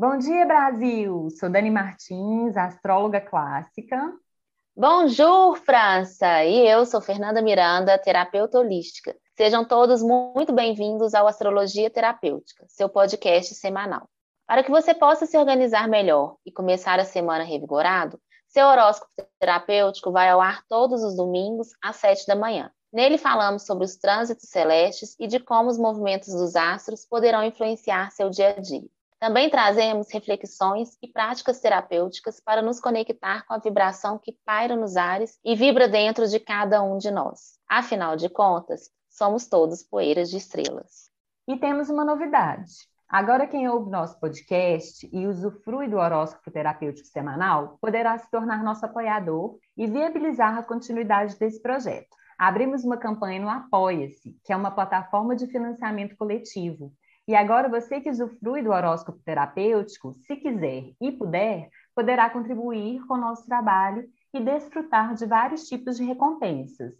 Bom dia, Brasil! Sou Dani Martins, astróloga clássica. Bonjour, França! E eu sou Fernanda Miranda, terapeuta holística. Sejam todos muito bem-vindos ao Astrologia Terapêutica, seu podcast semanal. Para que você possa se organizar melhor e começar a semana revigorado, seu horóscopo terapêutico vai ao ar todos os domingos às 7 da manhã. Nele falamos sobre os trânsitos celestes e de como os movimentos dos astros poderão influenciar seu dia a dia. Também trazemos reflexões e práticas terapêuticas para nos conectar com a vibração que paira nos ares e vibra dentro de cada um de nós. Afinal de contas, somos todos poeiras de estrelas. E temos uma novidade. Agora, quem ouve nosso podcast e usufrui do horóscopo terapêutico semanal poderá se tornar nosso apoiador e viabilizar a continuidade desse projeto. Abrimos uma campanha no Apoia-se, que é uma plataforma de financiamento coletivo e agora você que usufrui do horóscopo terapêutico, se quiser e puder, poderá contribuir com o nosso trabalho e desfrutar de vários tipos de recompensas,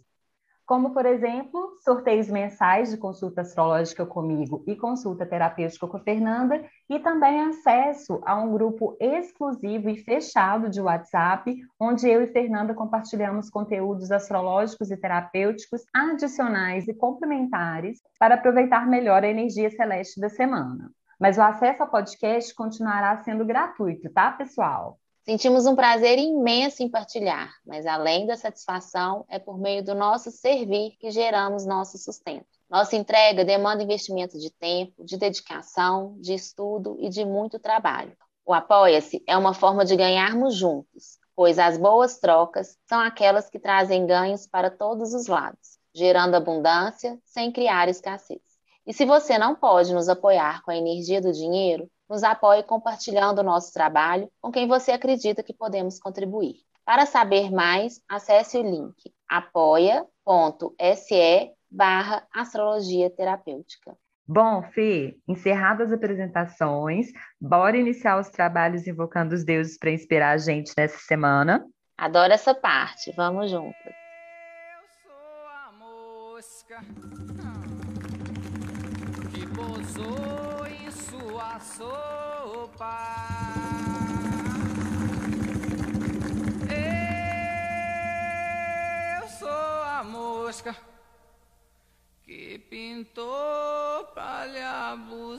como, por exemplo, sorteios mensais de consulta astrológica comigo e consulta terapêutica com a Fernanda, e também acesso a um grupo exclusivo e fechado de WhatsApp, onde eu e Fernanda compartilhamos conteúdos astrológicos e terapêuticos adicionais e complementares para aproveitar melhor a energia celeste da semana. Mas o acesso ao podcast continuará sendo gratuito, tá, pessoal? Sentimos um prazer imenso em partilhar, mas além da satisfação, é por meio do nosso servir que geramos nosso sustento. Nossa entrega demanda investimento de tempo, de dedicação, de estudo e de muito trabalho. O Apoia-se é uma forma de ganharmos juntos, pois as boas trocas são aquelas que trazem ganhos para todos os lados, gerando abundância sem criar escassez. E se você não pode nos apoiar com a energia do dinheiro, nos apoie compartilhando o nosso trabalho com quem você acredita que podemos contribuir. Para saber mais, acesse o link apoia.se barra astrologia terapêutica. Bom, Fê, encerradas as apresentações, bora iniciar os trabalhos invocando os deuses para inspirar a gente nessa semana? Adoro essa parte, vamos juntas. Eu sou a mosca que pousou sua sopa. Eu sou a mosca que pintou pra lhe abusar.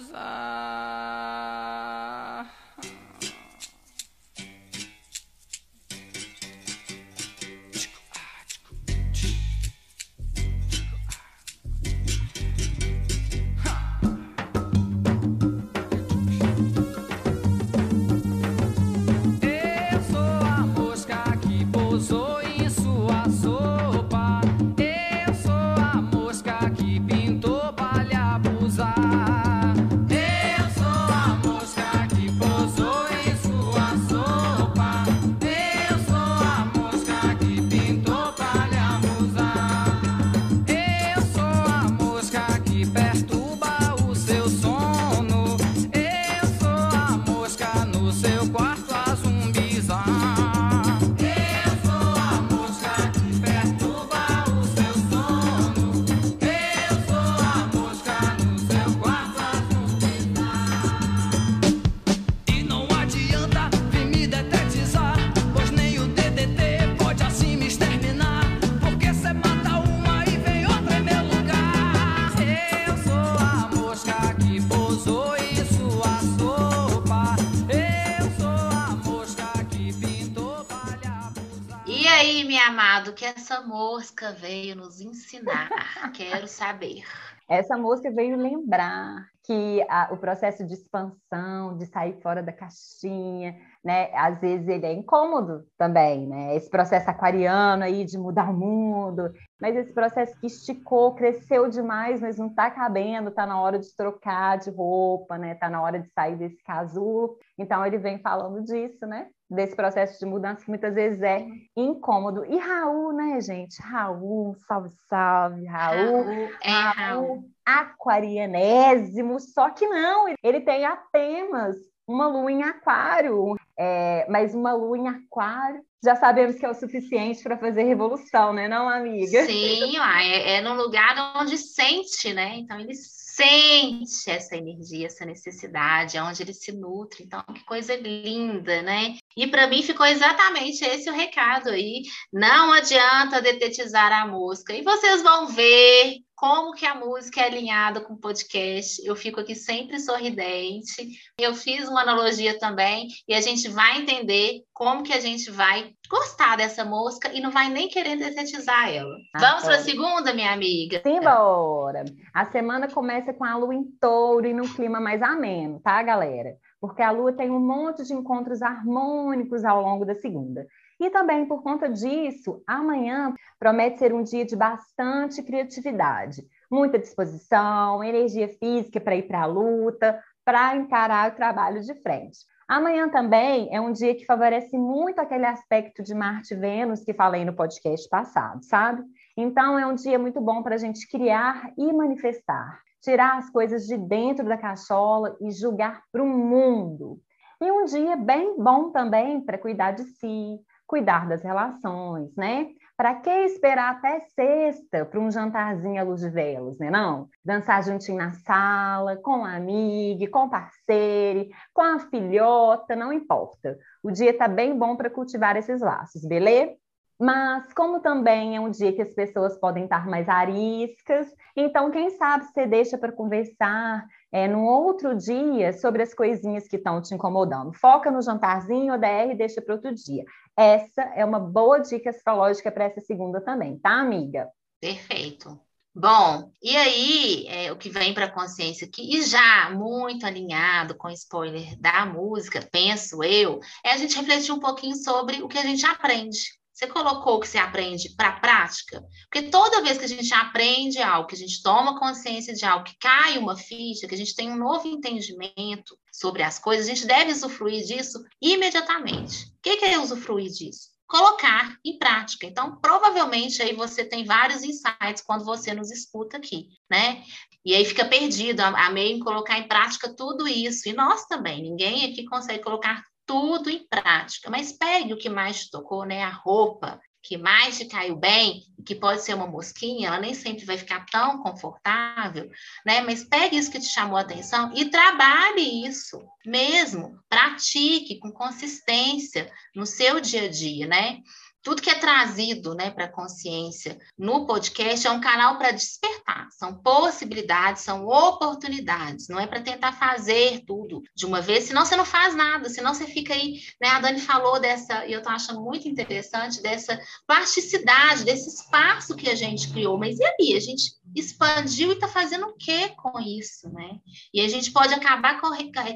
Amado, que essa mosca veio nos ensinar? Quero saber. Essa mosca veio lembrar que a, o processo de expansão, de sair fora da caixinha, né? Às vezes ele é incômodo também, né? Esse processo aquariano aí de mudar o mundo, mas esse processo que esticou, cresceu demais, mas não está cabendo, está na hora de trocar de roupa, né? Está na hora de sair desse casulo. Então ele vem falando disso, né? Desse processo de mudança que muitas vezes é incômodo. E Raul, né, gente? Raul, salve, salve, Raul. Raul, é Raul. Raul aquarianésimo, só que não, ele tem apenas uma lua em aquário, é, mas uma lua em aquário já sabemos que é o suficiente para fazer revolução, né, não, amiga? Sim, é, é no lugar onde sente, né? Então ele sente essa energia, essa necessidade, é onde ele se nutre. Então, que coisa linda, né? E para mim ficou exatamente esse o recado aí. Não adianta detetizar a música. E vocês vão ver como que a música é alinhada com o podcast. Eu fico aqui sempre sorridente. Eu fiz uma analogia também e a gente vai entender como que a gente vai gostar dessa mosca e não vai nem querer detetizar ela. Ah, Vamos para a segunda, minha amiga? Simbora! A semana começa com a lua em touro e num clima mais ameno, tá, galera? Porque a lua tem um monte de encontros harmônicos ao longo da segunda. E também por conta disso, amanhã promete ser um dia de bastante criatividade, muita disposição, energia física para ir para a luta, para encarar o trabalho de frente. Amanhã também é um dia que favorece muito aquele aspecto de Marte e Vênus que falei no podcast passado, sabe? Então é um dia muito bom para a gente criar e manifestar, tirar as coisas de dentro da cachola e julgar para o mundo. E um dia bem bom também para cuidar de si, cuidar das relações, né? Para que esperar até sexta para um jantarzinho à luz de velas, né? Não? Dançar juntinho na sala, com a amiga, com o parceiro, com a filhota, não importa. O dia está bem bom para cultivar esses laços, beleza? Mas como também é um dia que as pessoas podem estar mais ariscas, então quem sabe você deixa para conversar é, num outro dia sobre as coisinhas que estão te incomodando. Foca no jantarzinho, ODR e deixa para outro dia. Essa é uma boa dica astrológica para essa segunda também, tá, amiga? Perfeito. Bom, e aí, é, o que vem para a consciência aqui, e já muito alinhado com spoiler da música, penso eu, é a gente refletir um pouquinho sobre o que a gente aprende você colocou o que você aprende para a prática? Porque toda vez que a gente aprende algo, que a gente toma consciência de algo, que cai uma ficha, que a gente tem um novo entendimento sobre as coisas, a gente deve usufruir disso imediatamente. O que é usufruir disso? Colocar em prática. Então, provavelmente aí você tem vários insights quando você nos escuta aqui, né? E aí fica perdido a, meio em colocar em prática tudo isso. E nós também, ninguém aqui consegue colocar tudo em prática. Mas pegue o que mais te tocou, né? A roupa que mais te caiu bem, que pode ser uma mosquinha, ela nem sempre vai ficar tão confortável, né? Mas pegue isso que te chamou a atenção e trabalhe isso mesmo, pratique com consistência no seu dia a dia, né? Tudo que é trazido né, para a consciência no podcast é um canal para despertar. São possibilidades, são oportunidades. Não é para tentar fazer tudo de uma vez, senão você não faz nada, senão você fica aí. Né, a Dani falou dessa, e eu estou achando muito interessante, dessa plasticidade, desse espaço que a gente criou. Mas e aí? A gente expandiu e está fazendo o que com isso, né? E a gente pode acabar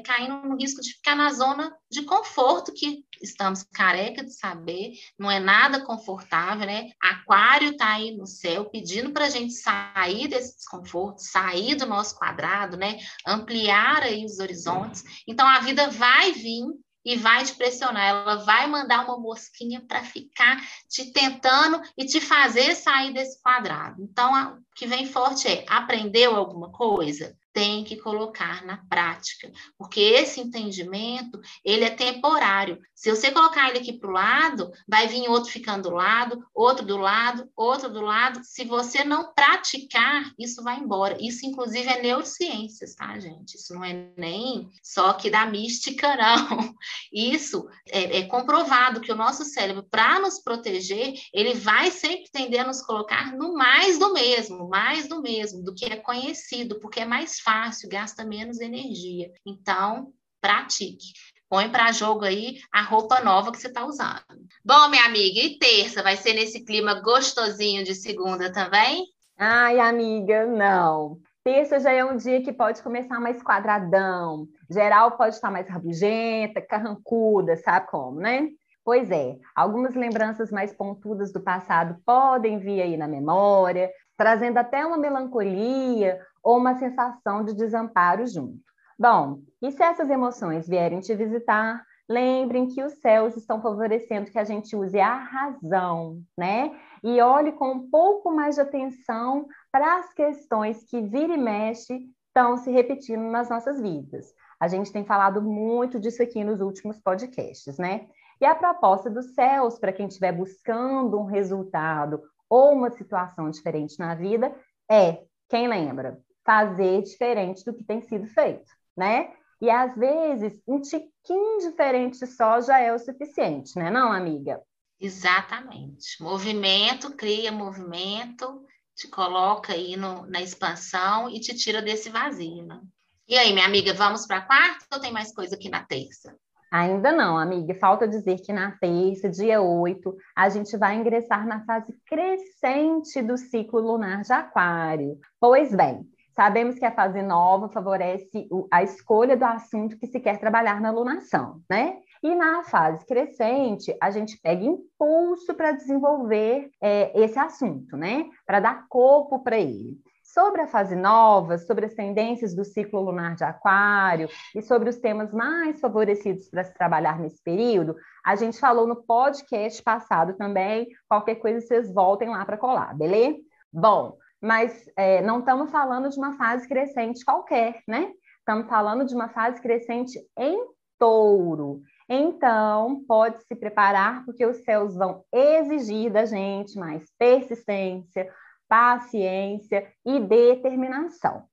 caindo no risco de ficar na zona de conforto que estamos careca de saber, não é nada confortável, né? Aquário está aí no céu pedindo para a gente sair desse desconforto, sair do nosso quadrado, né? Ampliar aí os horizontes. Então a vida vai vir e vai te pressionar, ela vai mandar uma mosquinha para ficar te tentando e te fazer sair desse quadrado. Então, o que vem forte é: aprendeu alguma coisa? Tem que colocar na prática, porque esse entendimento, ele é temporário. Se você colocar ele aqui para o lado, vai vir outro ficando do lado, outro do lado, outro do lado. Se você não praticar, isso vai embora. Isso, inclusive, é neurociências, tá, gente? Isso não é nem só que da mística, não. Isso é, é comprovado que o nosso cérebro, para nos proteger, ele vai sempre tender a nos colocar no mais do mesmo, mais do mesmo, do que é conhecido, porque é mais fácil, gasta menos energia. Então, pratique. Põe para jogo aí a roupa nova que você está usando. Bom, minha amiga, e terça? Vai ser nesse clima gostosinho de segunda também? Ai, amiga, não. Terça já é um dia que pode começar mais quadradão. Geral pode estar mais rabugenta, carrancuda, sabe como, né? Pois é, algumas lembranças mais pontudas do passado podem vir aí na memória, trazendo até uma melancolia ou uma sensação de desamparo junto. Bom, e se essas emoções vierem te visitar, lembrem que os céus estão favorecendo que a gente use a razão, né? E olhe com um pouco mais de atenção para as questões que vira e mexe estão se repetindo nas nossas vidas. A gente tem falado muito disso aqui nos últimos podcasts, né? E a proposta dos céus, para quem estiver buscando um resultado ou uma situação diferente na vida, é, quem lembra? fazer diferente do que tem sido feito, né? E às vezes um tiquinho diferente só já é o suficiente, né, não, amiga? Exatamente. Movimento cria movimento, te coloca aí no, na expansão e te tira desse vazio, né? E aí, minha amiga, vamos para quarta ou tem mais coisa aqui na terça? Ainda não, amiga. Falta dizer que na terça, dia 8, a gente vai ingressar na fase crescente do ciclo lunar de Aquário. Pois bem, sabemos que a fase nova favorece a escolha do assunto que se quer trabalhar na lunação, né? E na fase crescente, a gente pega impulso para desenvolver é, esse assunto, né? Para dar corpo para ele. Sobre a fase nova, sobre as tendências do ciclo lunar de Aquário e sobre os temas mais favorecidos para se trabalhar nesse período, a gente falou no podcast passado também. Qualquer coisa vocês voltem lá para colar, beleza? Bom, mas é, não estamos falando de uma fase crescente qualquer, né? Estamos falando de uma fase crescente em touro. Então, pode se preparar, porque os céus vão exigir da gente mais persistência, paciência e determinação.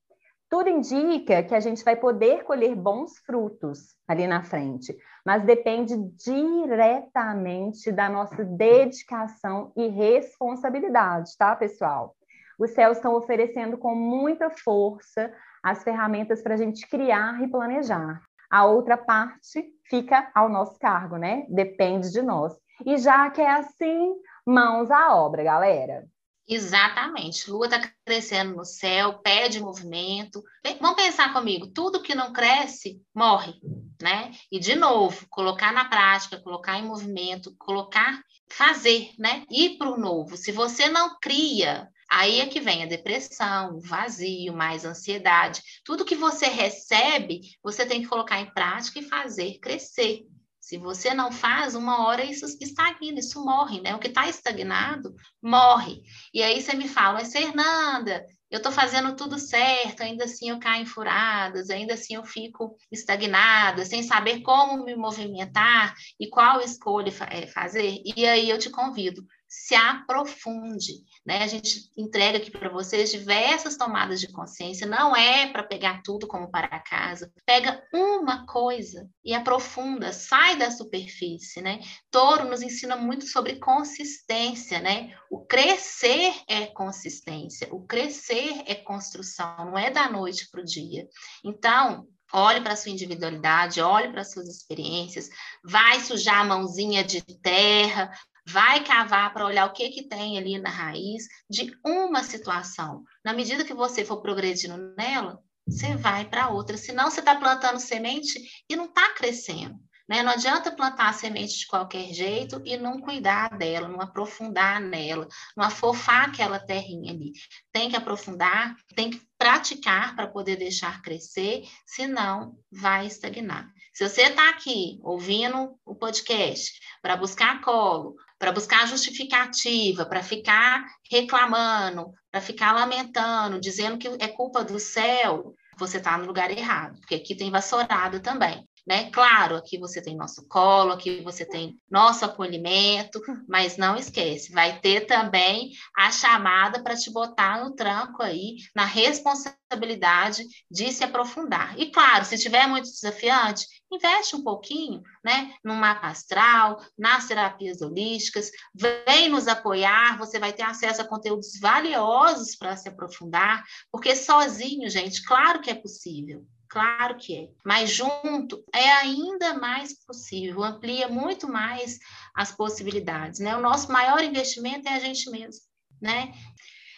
Tudo indica que a gente vai poder colher bons frutos ali na frente, mas depende diretamente da nossa dedicação e responsabilidade, tá, pessoal? Os céus estão oferecendo com muita força as ferramentas para a gente criar e planejar. A outra parte fica ao nosso cargo, né? Depende de nós. E já que é assim, mãos à obra, galera. Exatamente. Lua está crescendo no céu, pede movimento. Vamos pensar comigo, tudo que não cresce, morre, né? E de novo, colocar na prática, colocar em movimento, colocar, fazer, né? Ir para o novo. Se você não cria, aí é que vem a depressão, o vazio, mais ansiedade. Tudo que você recebe, você tem que colocar em prática e fazer crescer. Se você não faz, uma hora isso estagna, isso morre, né? O que está estagnado, morre. E aí você me fala, mas Fernanda, eu estou fazendo tudo certo, ainda assim eu caio em furadas, ainda assim eu fico estagnada, sem saber como me movimentar e qual escolha eh, fazer. E aí eu te convido, se aprofunde, né? A gente entrega aqui para vocês diversas tomadas de consciência, não é para pegar tudo como para casa, pega uma coisa e aprofunda, sai da superfície, né? Touro nos ensina muito sobre consistência, né? O crescer é consistência, o crescer é construção, não é da noite para o dia. Então, Olhe para a sua individualidade, olhe para as suas experiências, vai sujar a mãozinha de terra, vai cavar para olhar o que, que tem ali na raiz de uma situação. Na medida que você for progredindo nela, você vai para outra. Senão, você está plantando semente e não está crescendo. Né? Não adianta plantar a semente de qualquer jeito e não cuidar dela, não aprofundar nela, não afofar aquela terrinha ali. Tem que aprofundar, tem que praticar para poder deixar crescer, senão vai estagnar. Se você está aqui ouvindo o podcast para buscar colo, para buscar justificativa, para ficar reclamando, para ficar lamentando, dizendo que é culpa do céu, você está no lugar errado, porque aqui tem vassourado também né? Claro, aqui você tem nosso colo, aqui você tem nosso acolhimento, mas não esquece, vai ter também a chamada para te botar no tranco aí, na responsabilidade de se aprofundar. E claro, se tiver muito desafiante, investe um pouquinho, né, no mapa astral, nas terapias holísticas, vem nos apoiar, você vai ter acesso a conteúdos valiosos para se aprofundar, porque sozinho, gente, claro que é possível. Claro que é, mas junto é ainda mais possível, amplia muito mais as possibilidades, né? O nosso maior investimento é a gente mesmo, né?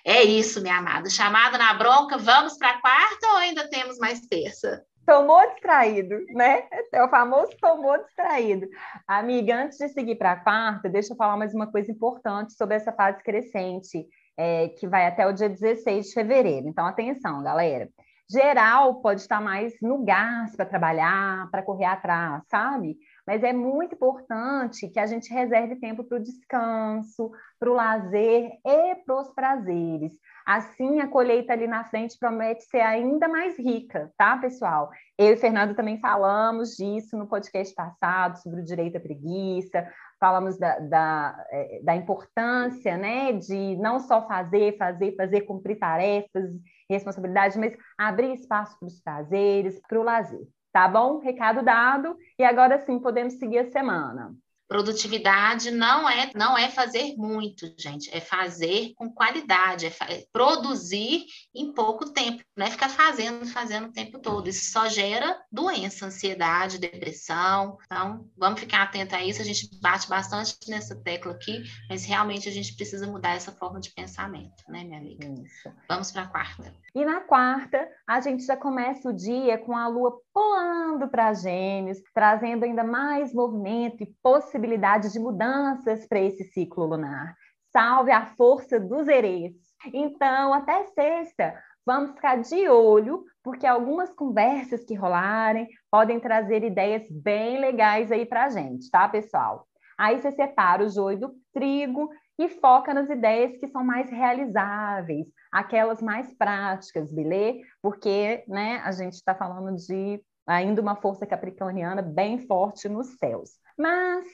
É isso, minha amada. Chamada na bronca, vamos para a quarta ou ainda temos mais terça? Tomou distraído, né? É o famoso tomou distraído. Amiga, antes de seguir para a quarta, deixa eu falar mais uma coisa importante sobre essa fase crescente, é, que vai até o dia 16 de fevereiro. Então, atenção, galera geral pode estar mais no gás para trabalhar, para correr atrás, sabe? Mas é muito importante que a gente reserve tempo para o descanso, para o lazer e para os prazeres. Assim, a colheita ali na frente promete ser ainda mais rica, tá, pessoal? Eu e Fernando também falamos disso no podcast passado, sobre o direito à preguiça, falamos da, da, é, da importância, né, de não só fazer, fazer, fazer, cumprir tarefas responsabilidade, mas abrir espaço para os prazeres, para o lazer. Tá bom? Recado dado. E agora sim podemos seguir a semana. Produtividade não é não é fazer muito, gente, é fazer com qualidade, é, é produzir em pouco tempo, não é ficar fazendo, fazendo o tempo todo. Isso só gera doença, ansiedade, depressão. Então, vamos ficar atento a isso. A gente bate bastante nessa tecla aqui, mas realmente a gente precisa mudar essa forma de pensamento, né, minha amiga? Isso. Vamos para a quarta. E na quarta, a gente já começa o dia com a lua pulando para Gêmeos, trazendo ainda mais movimento e possibilidade de mudanças para esse ciclo lunar. Salve a força dos erês! Então, até sexta, vamos ficar de olho, porque algumas conversas que rolarem podem trazer ideias bem legais aí para a gente, tá, pessoal? Aí você separa o joio do trigo e foca nas ideias que são mais realizáveis, aquelas mais práticas, beleza? Porque né, a gente está falando de ainda uma força capricorniana bem forte nos céus. Mas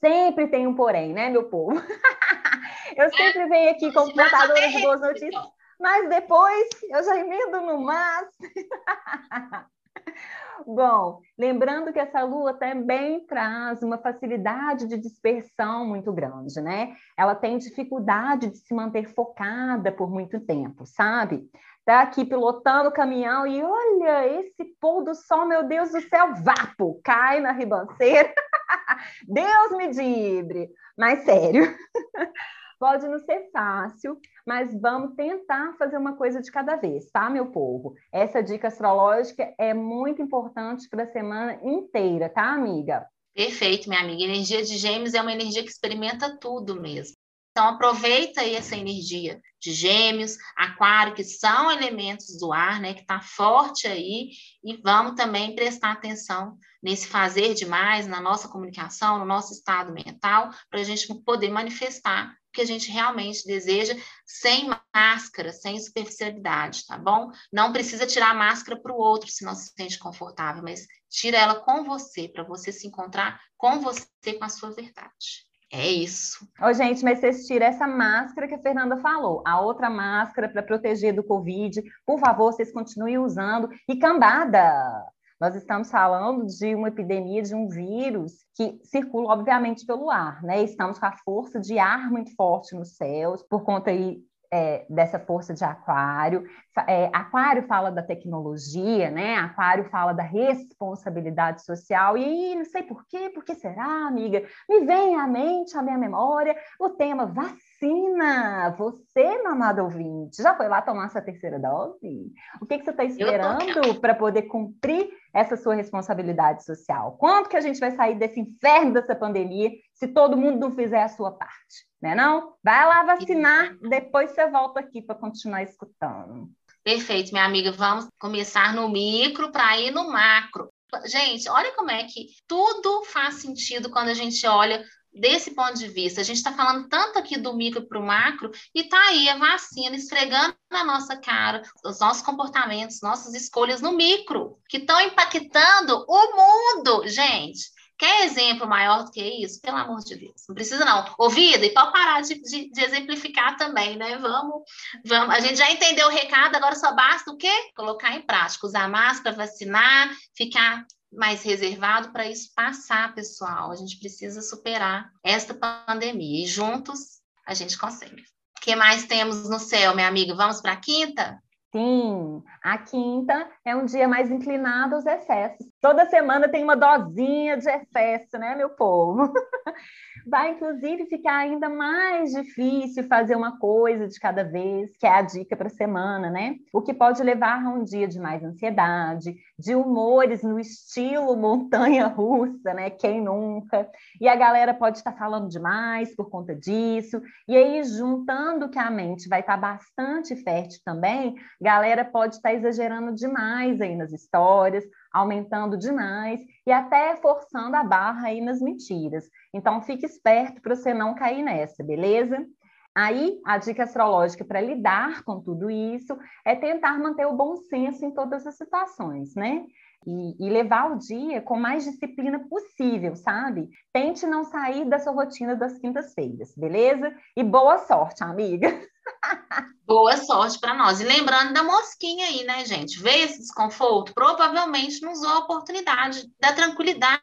sempre tem um porém, né, meu povo? eu sempre venho aqui como portadora de boas notícias, mas depois eu já emendo no mas. Bom, lembrando que essa lua também traz uma facilidade de dispersão muito grande, né? Ela tem dificuldade de se manter focada por muito tempo, sabe? Tá aqui pilotando o caminhão e olha esse pôr do sol, meu Deus do céu, vapo, cai na ribanceira. Deus me dibre. Mas sério. Pode não ser fácil, mas vamos tentar fazer uma coisa de cada vez, tá, meu povo? Essa dica astrológica é muito importante para a semana inteira, tá, amiga? Perfeito, minha amiga. Energia de Gêmeos é uma energia que experimenta tudo mesmo. Então, aproveita aí essa energia de gêmeos, aquário, que são elementos do ar, né, que está forte aí, e vamos também prestar atenção nesse fazer demais, na nossa comunicação, no nosso estado mental, para a gente poder manifestar que a gente realmente deseja, sem máscara, sem superficialidade, tá bom? Não precisa tirar a máscara para o outro se não se sente confortável, mas tira ela com você, para você se encontrar com você, com a sua verdade. É isso. Ô, gente, mas vocês tiram essa máscara que a Fernanda falou, a outra máscara para proteger do Covid. Por favor, vocês continuem usando. E cambada! Nós estamos falando de uma epidemia de um vírus que circula, obviamente, pelo ar, né? Estamos com a força de ar muito forte nos céus, por conta aí é, dessa força de aquário. É, aquário fala da tecnologia, né? Aquário fala da responsabilidade social. E aí, não sei por quê, por que será, amiga? Me vem à mente, à minha memória, o tema vacina. Você, mamado ouvinte, já foi lá tomar essa terceira dose? O que, que você está esperando para poder cumprir essa sua responsabilidade social? Quanto que a gente vai sair desse inferno dessa pandemia se todo mundo não fizer a sua parte? Né não? Vai lá vacinar, depois você volta aqui para continuar escutando. Perfeito, minha amiga. Vamos começar no micro para ir no macro. Gente, olha como é que tudo faz sentido quando a gente olha desse ponto de vista. A gente está falando tanto aqui do micro para o macro e está aí a vacina esfregando na nossa cara os nossos comportamentos, nossas escolhas no micro, que estão impactando o mundo, gente. Quer exemplo maior do que isso? Pelo amor de Deus. Não precisa, não. Ouvida, e pode parar de, de, de, exemplificar também, né? Vamos, vamos. A gente já entendeu o recado, agora só basta o quê? Colocar em prática, usar máscara, vacinar, ficar mais reservado para isso passar, pessoal. A gente precisa superar esta pandemia e juntos a gente consegue. O que mais temos no céu, minha amiga? Vamos para a quinta? Sim, a quinta é um dia mais inclinado aos excessos. Toda semana tem uma dosinha de excesso, né, meu povo? Vai, inclusive, ficar ainda mais difícil fazer uma coisa de cada vez, que é a dica para a semana, né? O que pode levar a um dia de mais ansiedade, de humores no estilo montanha-russa, né? Quem nunca? E a galera pode estar falando demais por conta disso. E aí, juntando que a mente vai estar bastante fértil também, galera pode estar exagerando demais aí nas histórias, aumentando demais e até forçando a barra aí nas mentiras. Então, fique esperto para você não cair nessa, beleza? Aí, a dica astrológica para lidar com tudo isso é tentar manter o bom senso em todas as situações, né? E, e, levar o dia com mais disciplina possível, sabe? Tente não sair da sua rotina das quintas-feiras, beleza? E boa sorte, amiga! Boa sorte para nós. E lembrando da mosquinha aí, né, gente? Veio esse desconforto, provavelmente não usou a oportunidade da tranquilidade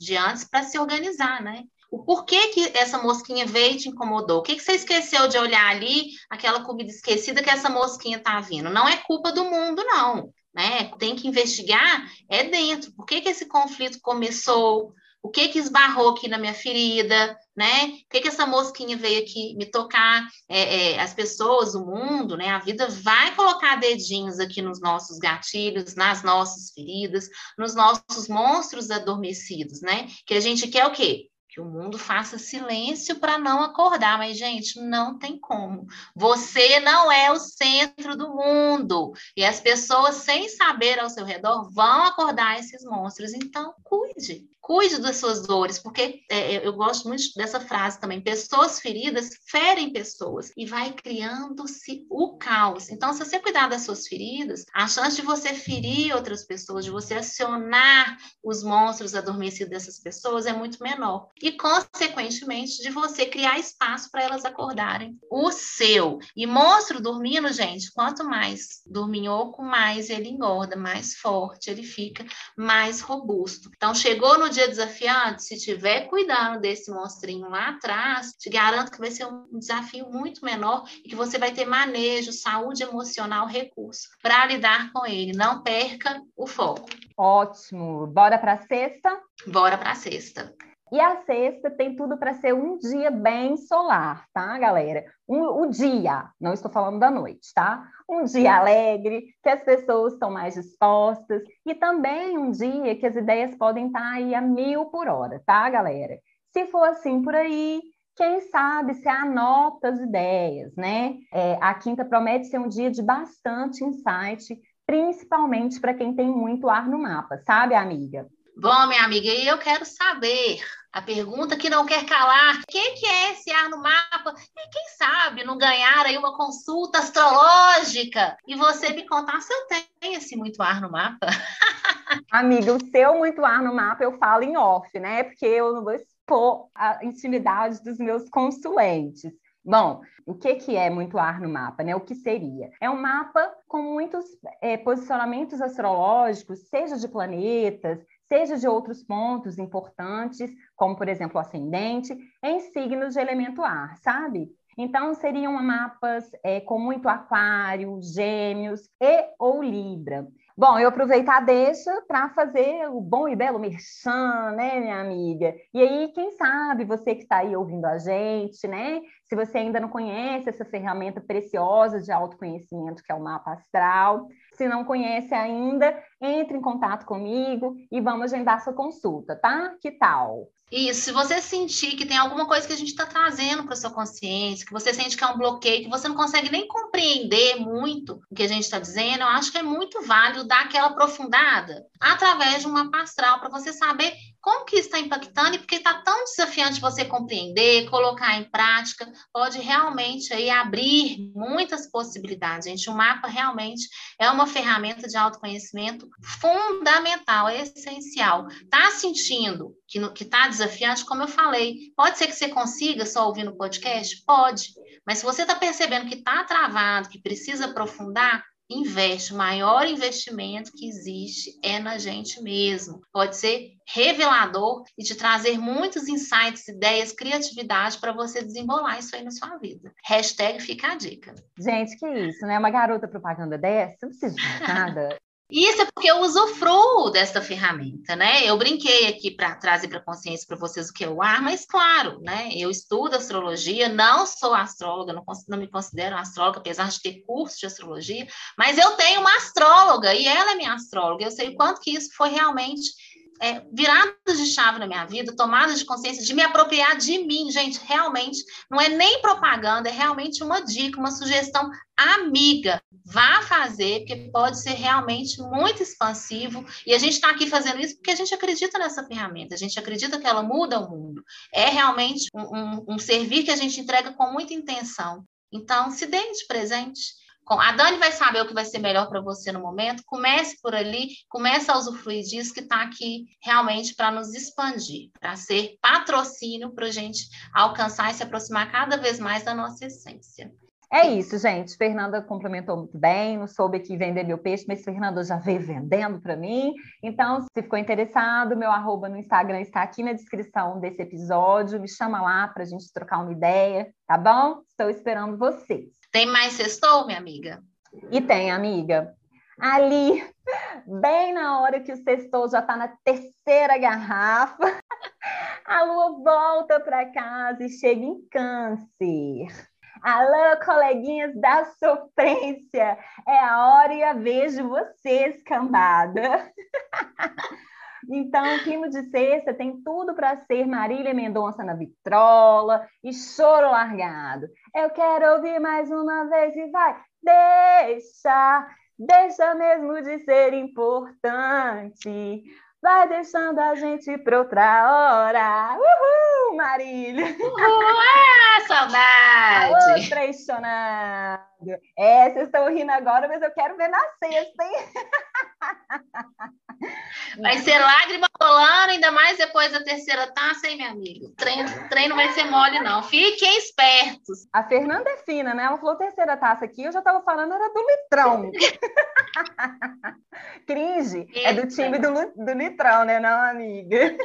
de antes para se organizar, né? O porquê que essa mosquinha veio e te incomodou? O que, que você esqueceu de olhar ali, aquela comida esquecida que essa mosquinha tá vindo? Não é culpa do mundo, não. Né? Tem que investigar é dentro. Por que, que esse conflito começou? o que que esbarrou aqui na minha ferida, né? O que que essa mosquinha veio aqui me tocar? É, é, as pessoas, o mundo, né? A vida vai colocar dedinhos aqui nos nossos gatilhos, nas nossas feridas, nos nossos monstros adormecidos, né? Que a gente quer o quê? Que o mundo faça silêncio para não acordar, mas gente, não tem como. Você não é o centro do mundo e as pessoas sem saber ao seu redor vão acordar esses monstros. Então, cuide. Cuide das suas dores, porque é, eu gosto muito dessa frase também. Pessoas feridas ferem pessoas e vai criando-se o caos. Então, se você cuidar das suas feridas, a chance de você ferir outras pessoas, de você acionar os monstros adormecidos dessas pessoas é muito menor. E, consequentemente, de você criar espaço para elas acordarem o seu. E monstro dormindo, gente, quanto mais dorminhoco, mais ele engorda, mais forte ele fica, mais robusto. Então, chegou no dia desafiante, se tiver cuidado desse monstrinho lá atrás, te garanto que vai ser um desafio muito menor e que você vai ter manejo, saúde emocional, recurso para lidar com ele. Não perca o foco. Ótimo. Bora para sexta? Bora para sexta. E a sexta tem tudo para ser um dia bem solar, tá, galera? Um, o dia, não estou falando da noite, tá? Um dia alegre, que as pessoas estão mais dispostas, e também um dia que as ideias podem estar tá aí a mil por hora, tá, galera? Se for assim por aí, quem sabe você anota as ideias, né? É, a quinta promete ser um dia de bastante insight, principalmente para quem tem muito ar no mapa, sabe, amiga? Bom, minha amiga, e eu quero saber a pergunta que não quer calar: o que, é esse ar no mapa? E quem sabe não ganhar aí uma consulta astrológica e você me contar se eu tenho esse muito ar no mapa? Amiga, o seu muito ar no mapa eu falo em off, né? Porque eu não vou expor a intimidade dos meus consulentes. Bom, o que, que é muito ar no mapa? Né? O que seria? É um mapa com muitos é, posicionamentos astrológicos, seja de planetas, seja de outros pontos importantes, como, por exemplo, o ascendente, em signos de elemento ar, sabe? Então, seriam mapas é, com muito aquário, gêmeos e ou libra. Bom, eu aproveitar deixa para fazer o bom e belo merchan, né, minha amiga? E aí, quem sabe, você que está aí ouvindo a gente, né? Se você ainda não conhece essa ferramenta preciosa de autoconhecimento que é o mapa astral, se não conhece ainda, entre em contato comigo e vamos agendar sua consulta, tá? Que tal? Isso, se você sentir que tem alguma coisa que a gente está trazendo para sua consciência, que você sente que é um bloqueio, que você não consegue nem compreender muito o que a gente está dizendo, eu acho que é muito válido dar aquela aprofundada através de uma pastral para você saber como que está impactando e porque está tão desafiante você compreender, colocar em prática, pode realmente aí abrir muitas possibilidades. Gente, o mapa realmente é uma ferramenta de autoconhecimento fundamental, essencial. Tá sentindo que está desafiante, como eu falei, pode ser que você consiga só ouvindo o podcast? Pode. Mas se você está percebendo que está travado, que precisa aprofundar, investe. O maior investimento que existe é na gente mesmo. Pode ser revelador e te trazer muitos insights, ideias, criatividade para você desembolar isso aí na sua vida. Hashtag fica a dica. Gente, que isso, né? Uma garota propaganda dessa, não precisa de nada. Isso é porque eu usufruo desta ferramenta, né? Eu brinquei aqui para trazer para consciência para vocês o que é o ar, mas claro, né? Eu estudo astrologia, não sou astróloga, não, não me considero astróloga, apesar de ter curso de astrologia, mas eu tenho uma astróloga e ela é minha astróloga. Eu sei o quanto que isso foi realmente é, viradas de chave na minha vida, tomadas de consciência, de me apropriar de mim, gente, realmente, não é nem propaganda, é realmente uma dica, uma sugestão amiga. Vá fazer, porque pode ser realmente muito expansivo. E a gente está aqui fazendo isso porque a gente acredita nessa ferramenta, a gente acredita que ela muda o mundo. É realmente um, um, um servir que a gente entrega com muita intenção. Então, se dê de presente A Dani vai saber o que vai ser melhor para você no momento. Comece por ali, comece a usufruir disso que está aqui realmente para nos expandir, para ser patrocínio para a gente alcançar e se aproximar cada vez mais da nossa essência. É isso, gente. Fernanda complementou muito bem. Não soube aqui vender meu peixe, mas Fernanda já veio vendendo para mim. Então, se ficou interessado, meu arroba no Instagram está aqui na descrição desse episódio. Me chama lá para a gente trocar uma ideia, tá bom? Estou esperando vocês. Tem mais sextou, minha amiga? E tem, amiga. Ali, bem na hora que o sextou já está na terceira garrafa, a lua volta para casa e chega em câncer. Alô, coleguinhas da sofrência! É a hora e a vez de vocês, cambada! Então, o clima de sexta tem tudo para ser Marília Mendonça na vitrola e choro largado. Eu quero ouvir mais uma vez e vai, deixa, deixa mesmo de ser importante. Vai deixando a gente para outra hora. Uhul, Marília! Uhul, ah, saudade! Alô, É, vocês estão rindo agora, mas eu quero ver na sexta, hein? Vai ser lágrima rolando, ainda mais depois da terceira taça, hein, meu amigo? O treino, treino vai ser mole, não. Fiquem espertos. A Fernanda é fina, né? Ela falou terceira taça aqui, eu já estava falando, era do litrão. Cringe é do time do, do litrão, né, não, amiga?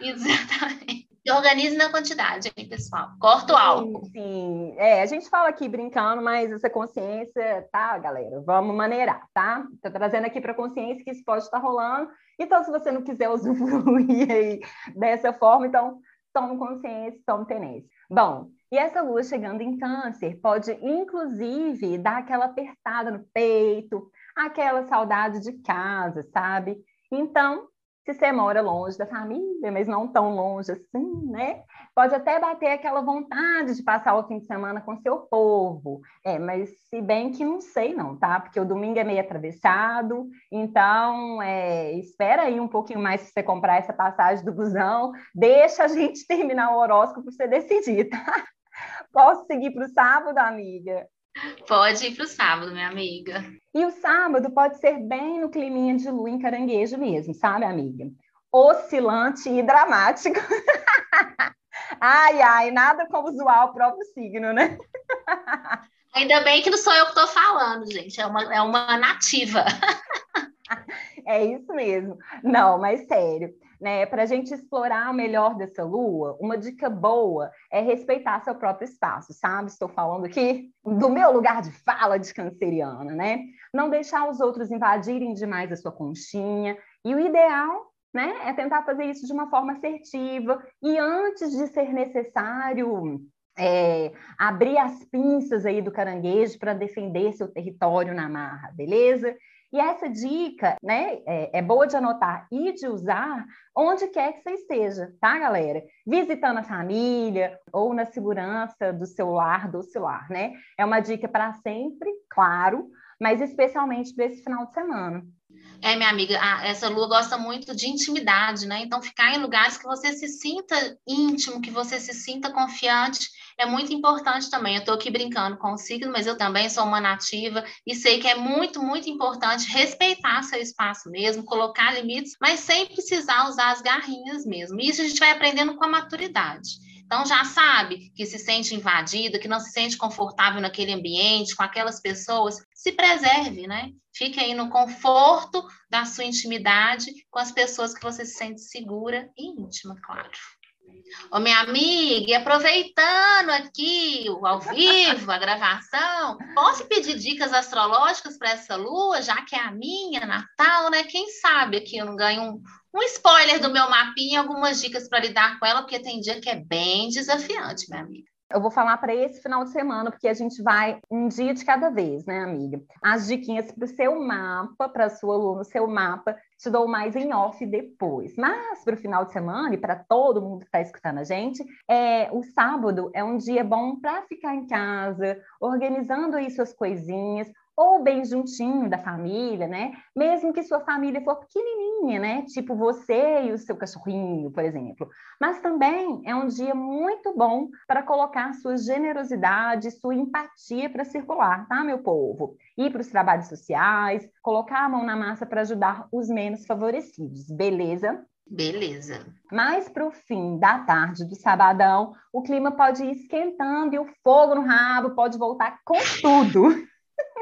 Exatamente. E organize na quantidade, hein, pessoal? Corta o álcool. Sim, é, a gente fala aqui brincando, mas essa consciência, tá, galera? Vamos maneirar, tá? Tô trazendo aqui para consciência que isso pode estar rolando. Então, se você não quiser usufruir aí dessa forma, então tome consciência, tome tenência. Bom, e essa lua chegando em câncer pode, inclusive, dar aquela apertada no peito, aquela saudade de casa, sabe? Então, se você mora longe da família, mas não tão longe assim, né? Pode até bater aquela vontade de passar o fim de semana com seu povo. É, mas se bem que não sei não, tá? Porque o domingo é meio atravessado, então é, espera aí um pouquinho mais para você comprar essa passagem do busão. Deixa a gente terminar o horóscopo para você decidir, tá? Posso seguir para o sábado, amiga? Pode ir para o sábado, minha amiga. E o sábado pode ser bem no climinha de lua em caranguejo mesmo, sabe, amiga? Oscilante e dramático. ai, ai, nada como zoar o próprio signo, né? Ainda bem que não sou eu que estou falando, gente. É uma, é uma nativa. é isso mesmo. Não, mas sério né, para a gente explorar melhor dessa lua, uma dica boa é respeitar seu próprio espaço, sabe? Estou falando aqui do meu lugar de fala de canceriana, né? Não deixar os outros invadirem demais a sua conchinha. E o ideal né, é tentar fazer isso de uma forma assertiva e antes de ser necessário é, abrir as pinças aí do caranguejo para defender seu território na marra, beleza? E essa dica, né, é, é, boa de anotar e de usar onde quer que você esteja, tá, galera? Visitando a família ou na segurança do celular, do celular, né? É uma dica para sempre, claro, mas especialmente para esse final de semana. É, minha amiga, essa lua gosta muito de intimidade, né? Então, ficar em lugares que você se sinta íntimo, que você se sinta confiante, é muito importante também. Eu estou aqui brincando com o signo, mas eu também sou uma nativa e sei que é muito, muito importante respeitar seu espaço mesmo, colocar limites, mas sem precisar usar as garrinhas mesmo. Isso a gente vai aprendendo com a maturidade. Então já sabe que se sente invadida, que não se sente confortável naquele ambiente, com aquelas pessoas, se preserve, né? Fique aí no conforto da sua intimidade com as pessoas que você se sente segura e íntima, claro. Ô, minha amiga, e aproveitando aqui o ao vivo, a gravação, posso pedir dicas astrológicas para essa lua, já que é a minha, Natal, né? Quem sabe aqui eu não ganho um, um spoiler do meu mapinha, algumas dicas para lidar com ela, porque tem dia que é bem desafiante, minha amiga. Eu vou falar para esse final de semana, porque a gente vai um dia de cada vez, né, amiga? As diquinhas para o seu mapa, para sua no seu mapa, te dou mais em off depois. Mas para o final de semana e para todo mundo que está escutando a gente, é, o sábado é um dia bom para ficar em casa, organizando aí suas coisinhas, ou bem juntinho da família, né? Mesmo que sua família for pequenininha, né? Tipo você e o seu cachorrinho, por exemplo. Mas também é um dia muito bom para colocar sua generosidade, sua empatia para circular, tá, meu povo? Ir para os trabalhos sociais, colocar a mão na massa para ajudar os menos favorecidos, beleza? Beleza. Mais para o fim da tarde do sabadão, o clima pode ir esquentando e o fogo no rabo pode voltar com tudo.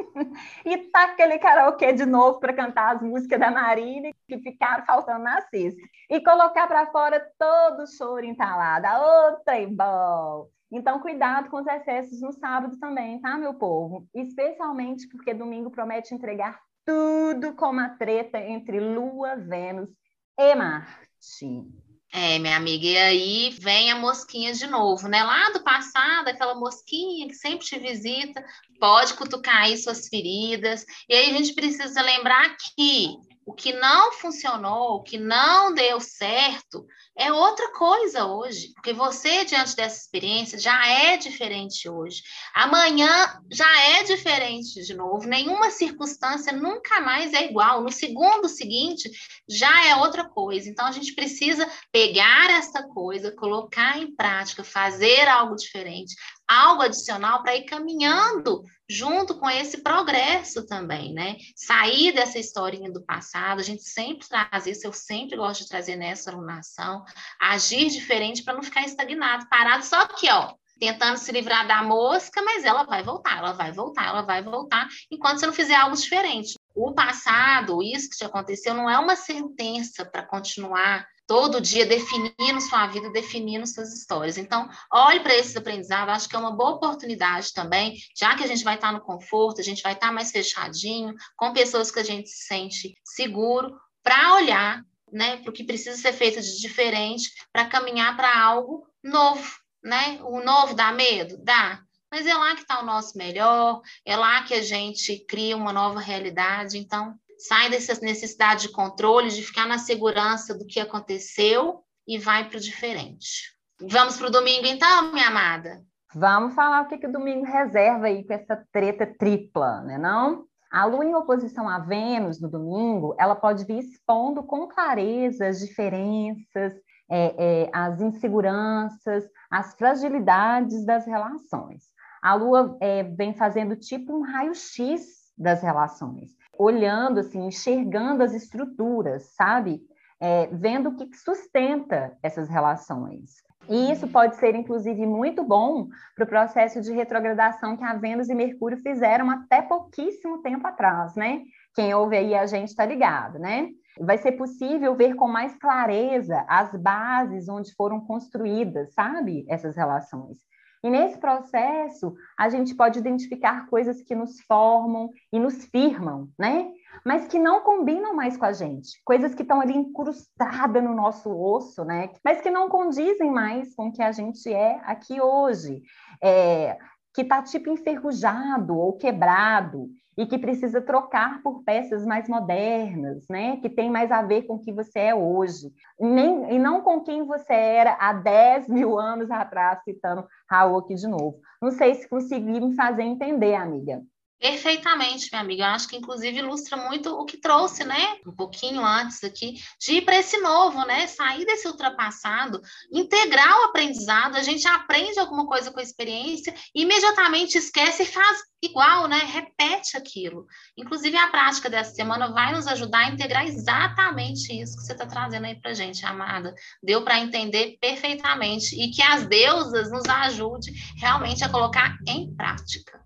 e tá aquele karaokê de novo para cantar as músicas da Marina que ficaram faltando na sexta. E colocar para fora todo o choro entalado. Ô, trem bom! Então, cuidado com os excessos no sábado também, tá, meu povo? Especialmente porque domingo promete entregar tudo como a treta entre Lua, Vênus e Marte. É, minha amiga, e aí vem a mosquinha de novo, né? Lá do passado, aquela mosquinha que sempre te visita, pode cutucar aí suas feridas. E aí a gente precisa lembrar que o que não funcionou, o que não deu certo, é outra coisa hoje, porque você, diante dessa experiência, já é diferente hoje. Amanhã já é diferente de novo, nenhuma circunstância nunca mais é igual. No segundo seguinte, já é outra coisa. Então, a gente precisa pegar essa coisa, colocar em prática, fazer algo diferente, algo adicional para ir caminhando junto com esse progresso também, né? Sair dessa historinha do passado, a gente sempre traz isso, eu sempre gosto de trazer nessa alunação, agir diferente para não ficar estagnado, parado, só que, ó, tentando se livrar da mosca, mas ela vai voltar, ela vai voltar, ela vai voltar, enquanto você não fizer algo diferente. O passado, isso que te aconteceu, não é uma sentença para continuar todo dia definindo sua vida, definindo suas histórias. Então, olhe para esses aprendizados, acho que é uma boa oportunidade também, já que a gente vai estar no conforto, a gente vai estar mais fechadinho, com pessoas que a gente se sente seguro, para olhar né, para o que precisa ser feito de diferente, para caminhar para algo novo. Né? O novo dá medo? Dá. Mas é lá que está o nosso melhor, é lá que a gente cria uma nova realidade. Então, sai dessa necessidade de controle, de ficar na segurança do que aconteceu e vai para o diferente. Vamos para o domingo, então, minha amada? Vamos falar o que, que o domingo reserva aí com essa treta tripla, né não? A Lua em oposição a Vênus no domingo, ela pode vir expondo com clareza as diferenças, é, é, as inseguranças, as fragilidades das relações. A Lua é, vem fazendo tipo um raio-x das relações olhando, assim, enxergando as estruturas, sabe? É, vendo o que sustenta essas relações. E isso pode ser, inclusive, muito bom para o processo de retrogradação que a Vênus e Mercúrio fizeram até pouquíssimo tempo atrás, né? Quem ouve aí a gente está ligado, né? Vai ser possível ver com mais clareza as bases onde foram construídas, sabe? Essas relações. E nesse processo, a gente pode identificar coisas que nos formam e nos firmam, né? Mas que não combinam mais com a gente, coisas que estão ali incrustadas no nosso osso, né? Mas que não condizem mais com o que a gente é aqui hoje. É, que está tipo enferrujado ou quebrado e que precisa trocar por peças mais modernas, né? Que tem mais a ver com o que você é hoje, Nem, e não com quem você era há 10 mil anos atrás, citando Raul aqui de novo. Não sei se consegui me fazer entender, amiga. Perfeitamente, minha amiga. Eu acho que, inclusive, ilustra muito o que trouxe, né? Um pouquinho antes aqui, de ir para esse novo, né? Sair desse ultrapassado, integrar o aprendizado. A gente aprende alguma coisa com a experiência, imediatamente esquece e faz igual, né? Repete aquilo. Inclusive, a prática dessa semana vai nos ajudar a integrar exatamente isso que você está trazendo aí para gente, amada. Deu para entender perfeitamente e que as deusas nos ajude realmente a colocar em prática.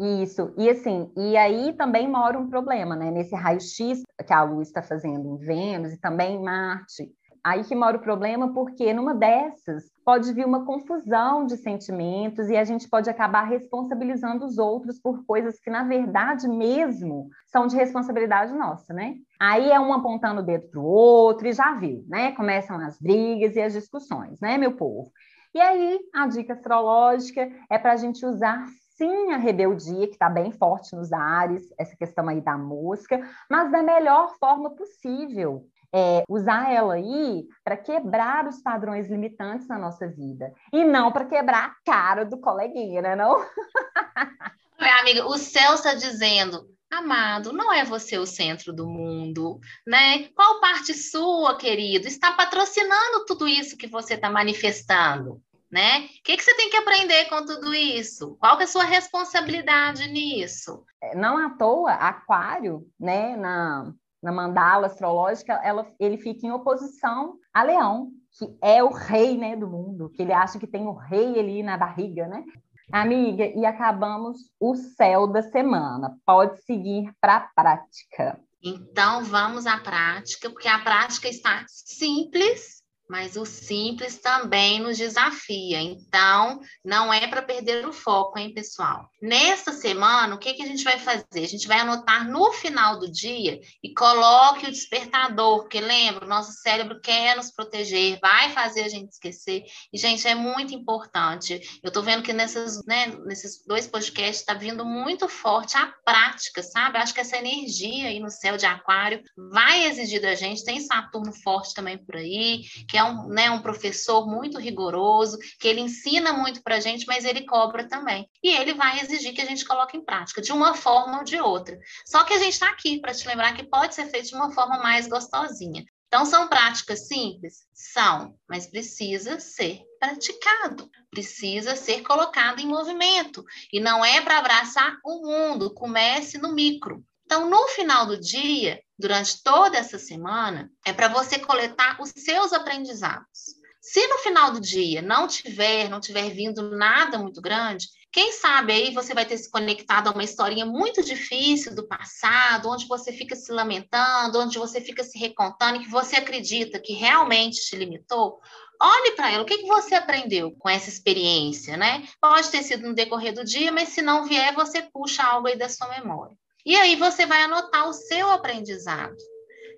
Isso, e assim, e aí também mora um problema, né? Nesse raio-x que a Lua está fazendo em Vênus e também em Marte. Aí que mora o problema, porque numa dessas pode vir uma confusão de sentimentos e a gente pode acabar responsabilizando os outros por coisas que, na verdade, mesmo são de responsabilidade nossa, né? Aí é um apontando o dedo para o outro e já viu, né? Começam as brigas e as discussões, né, meu povo? E aí, a dica astrológica é para a gente usar sim a rebeldia, que está bem forte nos ares, essa questão aí da mosca, mas da melhor forma possível. É, usar ela aí para quebrar os padrões limitantes na nossa vida e não para quebrar a cara do coleguinha, né? Não? Minha amiga, o céu está dizendo, amado, não é você o centro do mundo, né? Qual parte sua, querido, está patrocinando tudo isso que você está manifestando? Né? O que, que você tem que aprender com tudo isso? Qual que é a sua responsabilidade nisso? É, não à toa, Aquário, né, na, na mandala astrológica, ela, ele fica em oposição a Leão, que é o rei né, do mundo, que ele acha que tem o rei ali na barriga, né? Amiga, e acabamos o céu da semana. Pode seguir para a prática. Então, vamos à prática, porque a prática está simples mas o simples também nos desafia. Então, não é para perder o foco, hein, pessoal? Nesta semana, o que, que a gente vai fazer? A gente vai anotar no final do dia e coloque o despertador, porque lembra, o nosso cérebro quer nos proteger, vai fazer a gente esquecer. E, gente, é muito importante. Eu estou vendo que nessas, né, nesses dois podcasts está vindo muito forte a prática, sabe? Acho que essa energia aí no céu de aquário vai exigir da gente. Tem Saturno forte também por aí, que é um, né, um professor muito rigoroso, que ele ensina muito para a gente, mas ele cobra também. E ele vai exigir que a gente coloque em prática, de uma forma ou de outra. Só que a gente está aqui para te lembrar que pode ser feito de uma forma mais gostosinha. Então, são práticas simples? São, mas precisa ser praticado, precisa ser colocado em movimento. E não é para abraçar o mundo, comece no micro. Então, no final do dia, durante toda essa semana, é para você coletar os seus aprendizados. Se no final do dia não tiver, não tiver vindo nada muito grande, quem sabe aí você vai ter se conectado a uma historinha muito difícil do passado, onde você fica se lamentando, onde você fica se recontando, que você acredita que realmente te limitou. Olhe para ela, o que, que você aprendeu com essa experiência, né? Pode ter sido no decorrer do dia, mas se não vier, você puxa algo aí da sua memória. E aí você vai anotar o seu aprendizado.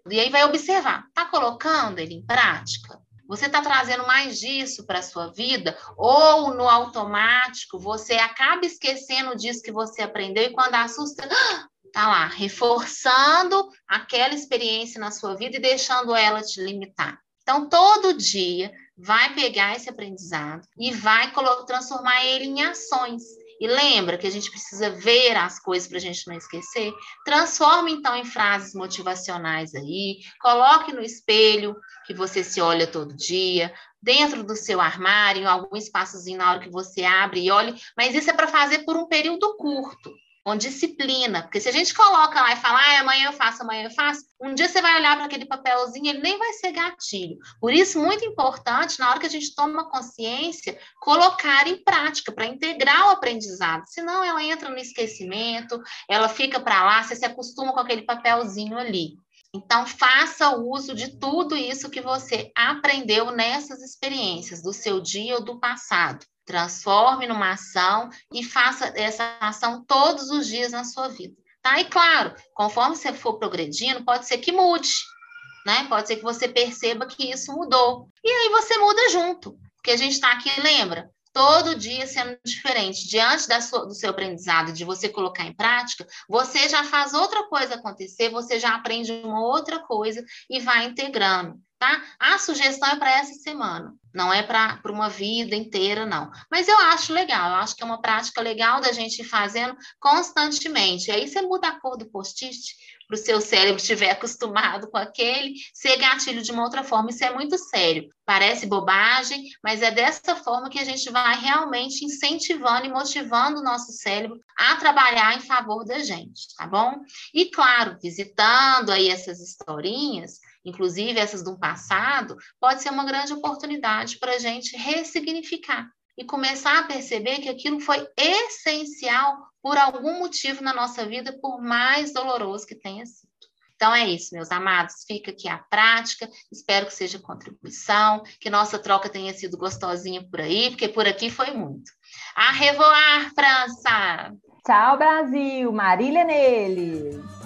E aí vai observar, está colocando ele em prática? Você está trazendo mais disso para a sua vida? Ou no automático você acaba esquecendo disso que você aprendeu e quando assusta, tá lá, reforçando aquela experiência na sua vida e deixando ela te limitar. Então, todo dia vai pegar esse aprendizado e vai transformar ele em ações. E lembra que a gente precisa ver as coisas para a gente não esquecer? Transforme então em frases motivacionais aí, coloque no espelho que você se olha todo dia, dentro do seu armário, algum espaçozinho na hora que você abre e olhe, mas isso é para fazer por um período curto com disciplina. Porque se a gente coloca lá e fala, ah, amanhã eu faço, amanhã eu faço, um dia você vai olhar para aquele papelzinho, ele nem vai ser gatilho. Por isso, muito importante, na hora que a gente toma consciência, colocar em prática, para integrar o aprendizado. Senão, ela entra no esquecimento, ela fica para lá, você se acostuma com aquele papelzinho ali. Então, faça uso de tudo isso que você aprendeu nessas experiências, do seu dia ou do passado transforme numa ação e faça essa ação todos os dias na sua vida. Tá? E claro, conforme você for progredindo, pode ser que mude, né? Pode ser que você perceba que isso mudou. E aí você muda junto, porque a gente está aqui, lembra? Todo dia sendo diferente. Diante sua, do seu aprendizado, de você colocar em prática, você já faz outra coisa acontecer, você já aprende uma outra coisa e vai integrando tá? A sugestão é para essa semana, não é para uma vida inteira, não. Mas eu acho legal, eu acho que é uma prática legal da gente ir fazendo constantemente. Aí você muda a cor do post-it para o seu cérebro estiver acostumado com aquele, ser gatilho de uma outra forma. Isso é muito sério. Parece bobagem, mas é dessa forma que a gente vai realmente incentivando e motivando o nosso cérebro a trabalhar em favor da gente, tá bom? E claro, visitando aí essas historinhas, inclusive essas do passado, pode ser uma grande oportunidade para a gente ressignificar e começar a perceber que aquilo foi essencial por algum motivo na nossa vida, por mais doloroso que tenha sido. Então é isso, meus amados. Fica aqui a prática. Espero que seja contribuição, que nossa troca tenha sido gostosinha por aí, porque por aqui foi muito. A revoar, França! Tchau, Brasil! Marília neles!